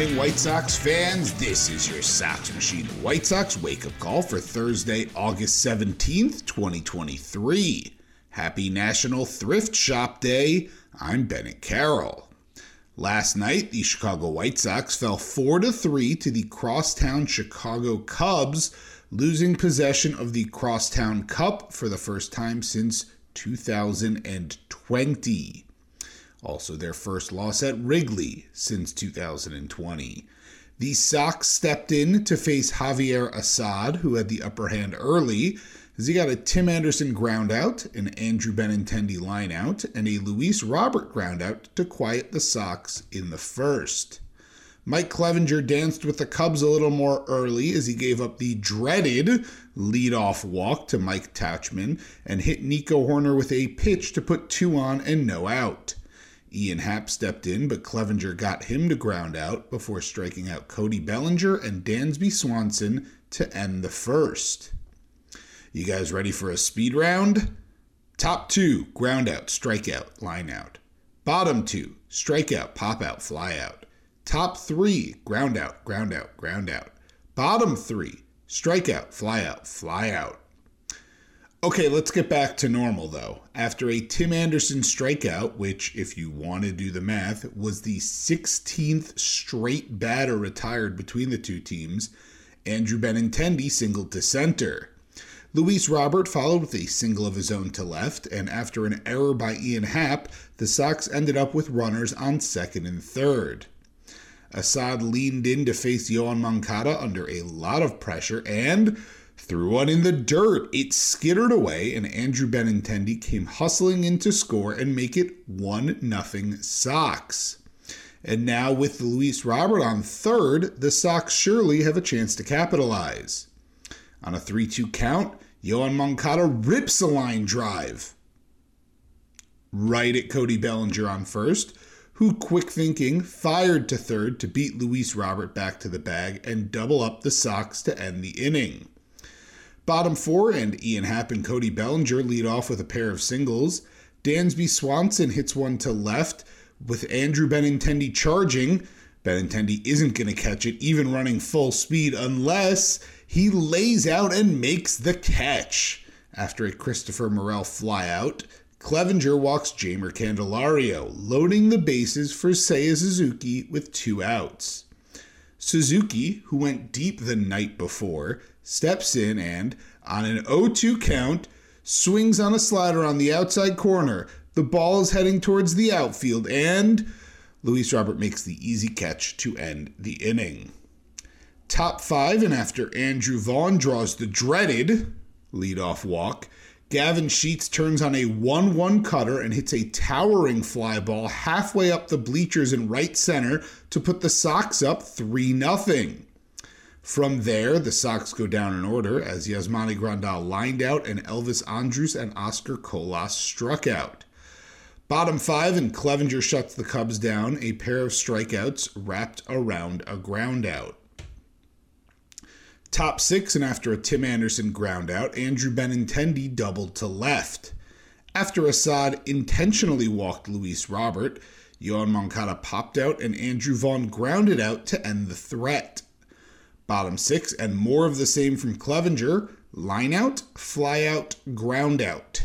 Morning, White Sox fans. This is your Sox Machine White Sox wake up call for Thursday, August 17th, 2023. Happy National Thrift Shop Day. I'm Bennett Carroll. Last night, the Chicago White Sox fell 4 to 3 to the crosstown Chicago Cubs, losing possession of the Crosstown Cup for the first time since 2020 also their first loss at Wrigley since 2020. The Sox stepped in to face Javier Assad, who had the upper hand early, as he got a Tim Anderson groundout, an Andrew Benintendi lineout, and a Luis Robert groundout to quiet the Sox in the first. Mike Clevinger danced with the Cubs a little more early as he gave up the dreaded leadoff walk to Mike Tauchman and hit Nico Hoerner with a pitch to put two on and no out. Ian Happ stepped in, but Clevinger got him to ground out before striking out Cody Bellinger and Dansby Swanson to end the first. You guys ready for a speed round? Top two, ground out, strikeout, line out. Bottom two, strikeout, pop out, fly out. Top three, ground out, ground out, ground out. Bottom three, strikeout, fly out, fly out. Okay, let's get back to normal though. After a Tim Anderson strikeout, which, if you want to do the math, was the 16th straight batter retired between the two teams, Andrew Benintendi singled to center. Luis Robert followed with a single of his own to left, and after an error by Ian Happ, the Sox ended up with runners on second and third. Assad leaned in to face Yoan Moncada under a lot of pressure and threw one in the dirt. It skittered away, and Andrew Benintendi came hustling in to score and make it 1 0 Sox. And now, with Luis Robert on third, the Sox surely have a chance to capitalize. On a 3 2 count, Yoan Moncada rips a line drive. Right at Cody Bellinger on first, who, quick thinking, fired to third to beat Luis Robert back to the bag and double up the Sox to end the inning. Bottom four and Ian Happ and Cody Bellinger lead off with a pair of singles. Dansby Swanson hits one to left with Andrew Benintendi charging. Benintendi isn't going to catch it, even running full speed, unless he lays out and makes the catch. After a Christopher Morel flyout, Clevinger walks Jeimer Candelario, loading the bases for Seiya Suzuki with two outs. Suzuki, who went deep the night before, steps in and, on an 0 2 count, swings on a slider on the outside corner. The ball is heading towards the outfield, and Luis Robert makes the easy catch to end the inning. Top five, and after Andrew Vaughn draws the dreaded leadoff walk, Gavin Sheets turns on a 1 1 cutter and hits a towering fly ball halfway up the bleachers in right center to put the Sox up 3 0. From there, the Sox go down in order as Yasmani Grandal lined out and Elvis Andrus and Oscar Colas struck out. Bottom five, and Clevinger shuts the Cubs down, a pair of strikeouts wrapped around a groundout. Top six, and after a Tim Anderson groundout, Andrew Benintendi doubled to left. After Assad intentionally walked Luis Robert, Yoan Moncada popped out and Andrew Vaughn grounded out to end the threat. Bottom six and more of the same from Clevinger line out, fly out, ground out.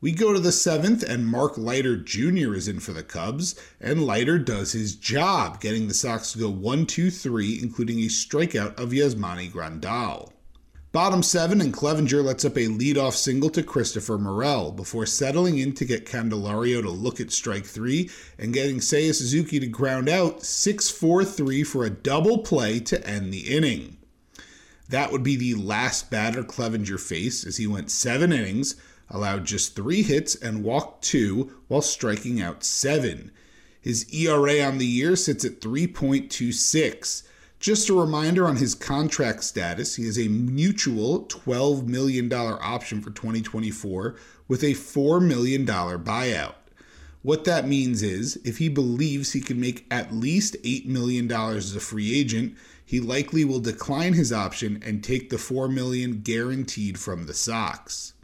We go to the seventh, and Mark Leiter Jr. is in for the Cubs, and Leiter does his job, getting the Sox to go 1 2 3, including a strikeout of Yasmani Grandal. Bottom seven, and Clevinger lets up a leadoff single to Christopher Morel before settling in to get Candelario to look at strike three and getting Seiya Suzuki to ground out 6 4 3 for a double play to end the inning. That would be the last batter Clevinger faced as he went seven innings, allowed just three hits, and walked two while striking out seven. His ERA on the year sits at 3.26. Just a reminder on his contract status he has a mutual $12 million option for 2024 with a $4 million buyout. What that means is if he believes he can make at least $8 million as a free agent, he likely will decline his option and take the 4 million guaranteed from the Sox.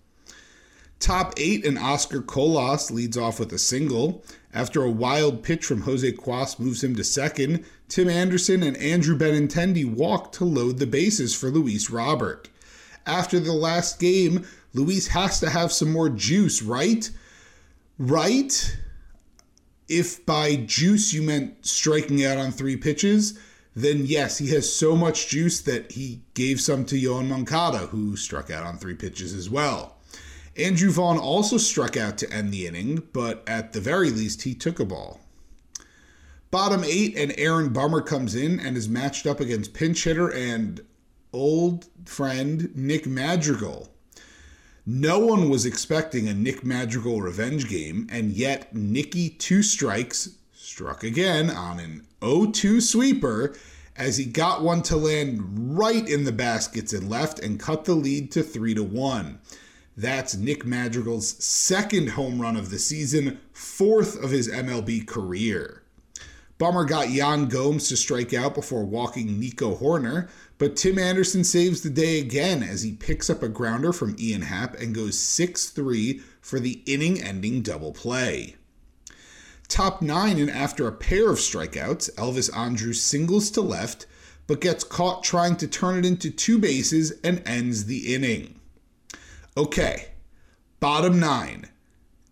Top eight and Oscar Colas leads off with a single. After a wild pitch from Jose Cuas moves him to second, Tim Anderson and Andrew Benintendi walked to load the bases for Luis Robert. After the last game, Luis has to have some more juice, right? Right? If by juice you meant striking out on three pitches, then yes, he has so much juice that he gave some to Yoan Moncada, who struck out on three pitches as well. Andrew Vaughn also struck out to end the inning, but at the very least, he took a ball. Bottom eight, and Aaron Bummer comes in and is matched up against pinch hitter and old friend Nick Madrigal. No one was expecting a Nick Madrigal revenge game, and yet Nicky Two Strikes struck again on an 0 2 sweeper as he got one to land right in the baskets and left and cut the lead to 3 to 1. That's Nick Madrigal's second home run of the season, fourth of his MLB career. Bummer got Yan Gomes to strike out before walking Nico Hoerner, but Tim Anderson saves the day again as he picks up a grounder from Ian Happ and goes 6 3 for the inning ending double play. Top nine, and after a pair of strikeouts, Elvis Andrus singles to left, but gets caught trying to turn it into two bases and ends the inning. Okay, bottom nine.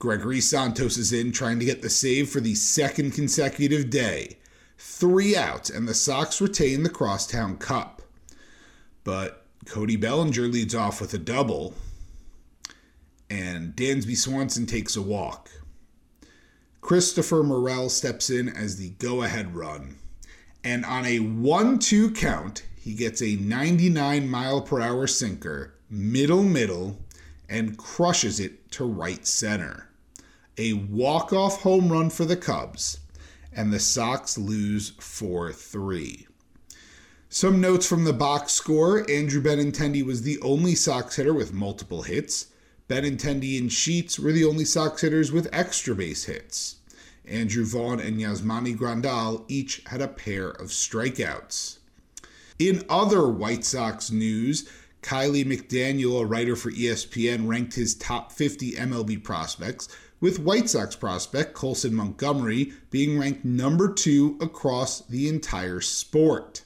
Gregory Santos is in trying to get the save for the second consecutive day. Three outs, and the Sox retain the Crosstown Cup. But Cody Bellinger leads off with a double, and Dansby Swanson takes a walk. Christopher Morel steps in as the go ahead run. And on a 1 2 count, he gets a 99 mile per hour sinker, middle middle, and crushes it to right center. A walk-off home run for the Cubs, and the Sox lose 4 3. Some notes from the box score Andrew Benintendi was the only Sox hitter with multiple hits. Benintendi and Sheets were the only Sox hitters with extra base hits. Andrew Vaughn and Yasmani Grandal each had a pair of strikeouts. In other White Sox news, Kiley McDaniel, a writer for ESPN, ranked his top 50 MLB prospects, with White Sox prospect Colson Montgomery being ranked number two across the entire sport.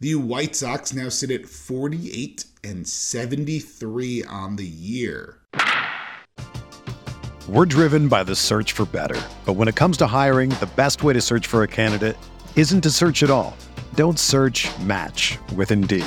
The White Sox now sit at 48 and 73 on the year. We're driven by the search for better. But when it comes to hiring, the best way to search for a candidate isn't to search at all. Don't search match with Indeed.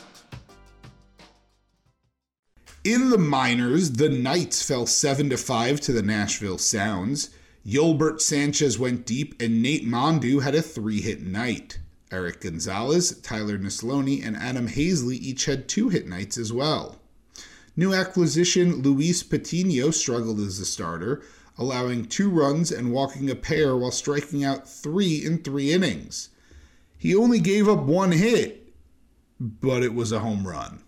In the minors, the Knights fell 7 to 5 to the Nashville Sounds. Yolbert Sanchez went deep, and Nate Mondou had a three hit night. Eric Gonzalez, Tyler Neslony, and Adam Haseley each had two hit nights as well. New acquisition Luis Patino struggled as a starter, allowing two runs and walking a pair while striking out three in three innings. He only gave up one hit, but it was a home run.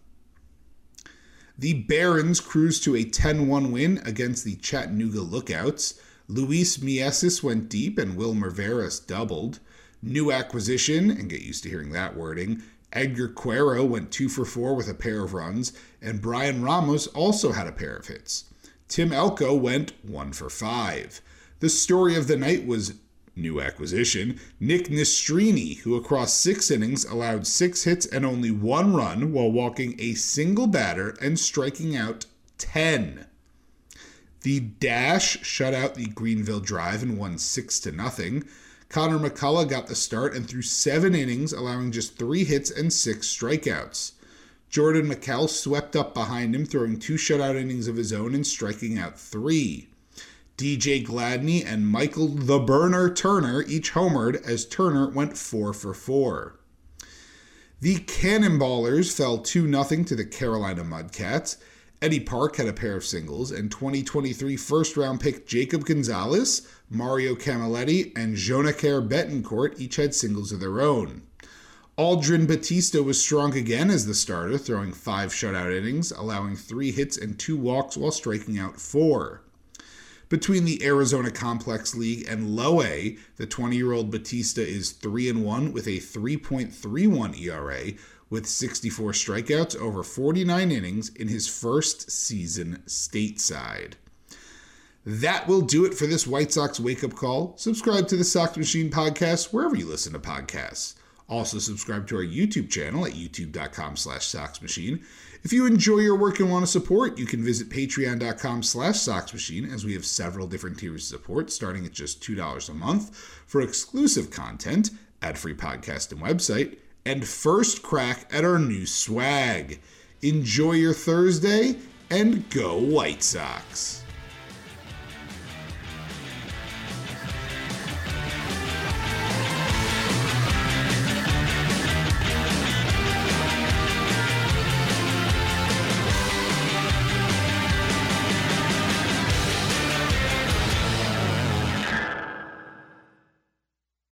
The Barons cruised to a 10 1 win against the Chattanooga Lookouts. Luis Mieses went deep and Wilmer Veras doubled. New acquisition, and get used to hearing that wording, Edgar Quero went two for four with a pair of runs, and Bryan Ramos also had a pair of hits. Tim Elko went one for five. The story of the night was new acquisition, Nick Nastrini, who across six innings allowed six hits and only one run while walking a single batter and striking out 10. The Dash shut out the Greenville Drive and won 6 to nothing. Connor McCullough got the start and threw seven innings, allowing just three hits and six strikeouts. Jordan Mikel swept up behind him, throwing two shutout innings of his own and striking out three. DJ Gladney and Michael the Burner Turner each homered as Turner went 4 for 4. The Cannonballers fell 2 0 to the Carolina Mudcats. Eddie Park had a pair of singles, and 2023 first round pick Jacob Gonzalez, Mario Camilletti, and Jonacare Betancourt each had singles of their own. Aldrin Batista was strong again as the starter, throwing five shutout innings, allowing three hits and two walks while striking out four. Between the Arizona Complex League and Low A, the 20 year old Batista is 3 and 1 with a 3.31 ERA, with 64 strikeouts over 49 innings in his first season stateside. That will do it for this White Sox wake up call. Subscribe to the Sox Machine podcast wherever you listen to podcasts. Also subscribe to our YouTube channel at youtube.com slash soxmachine. If you enjoy your work and want to support, you can visit patreon.com slash soxmachine as we have several different tiers of support starting at just $2 a month for exclusive content, ad-free podcast and website, and first crack at our new swag. Enjoy your Thursday and go White Sox.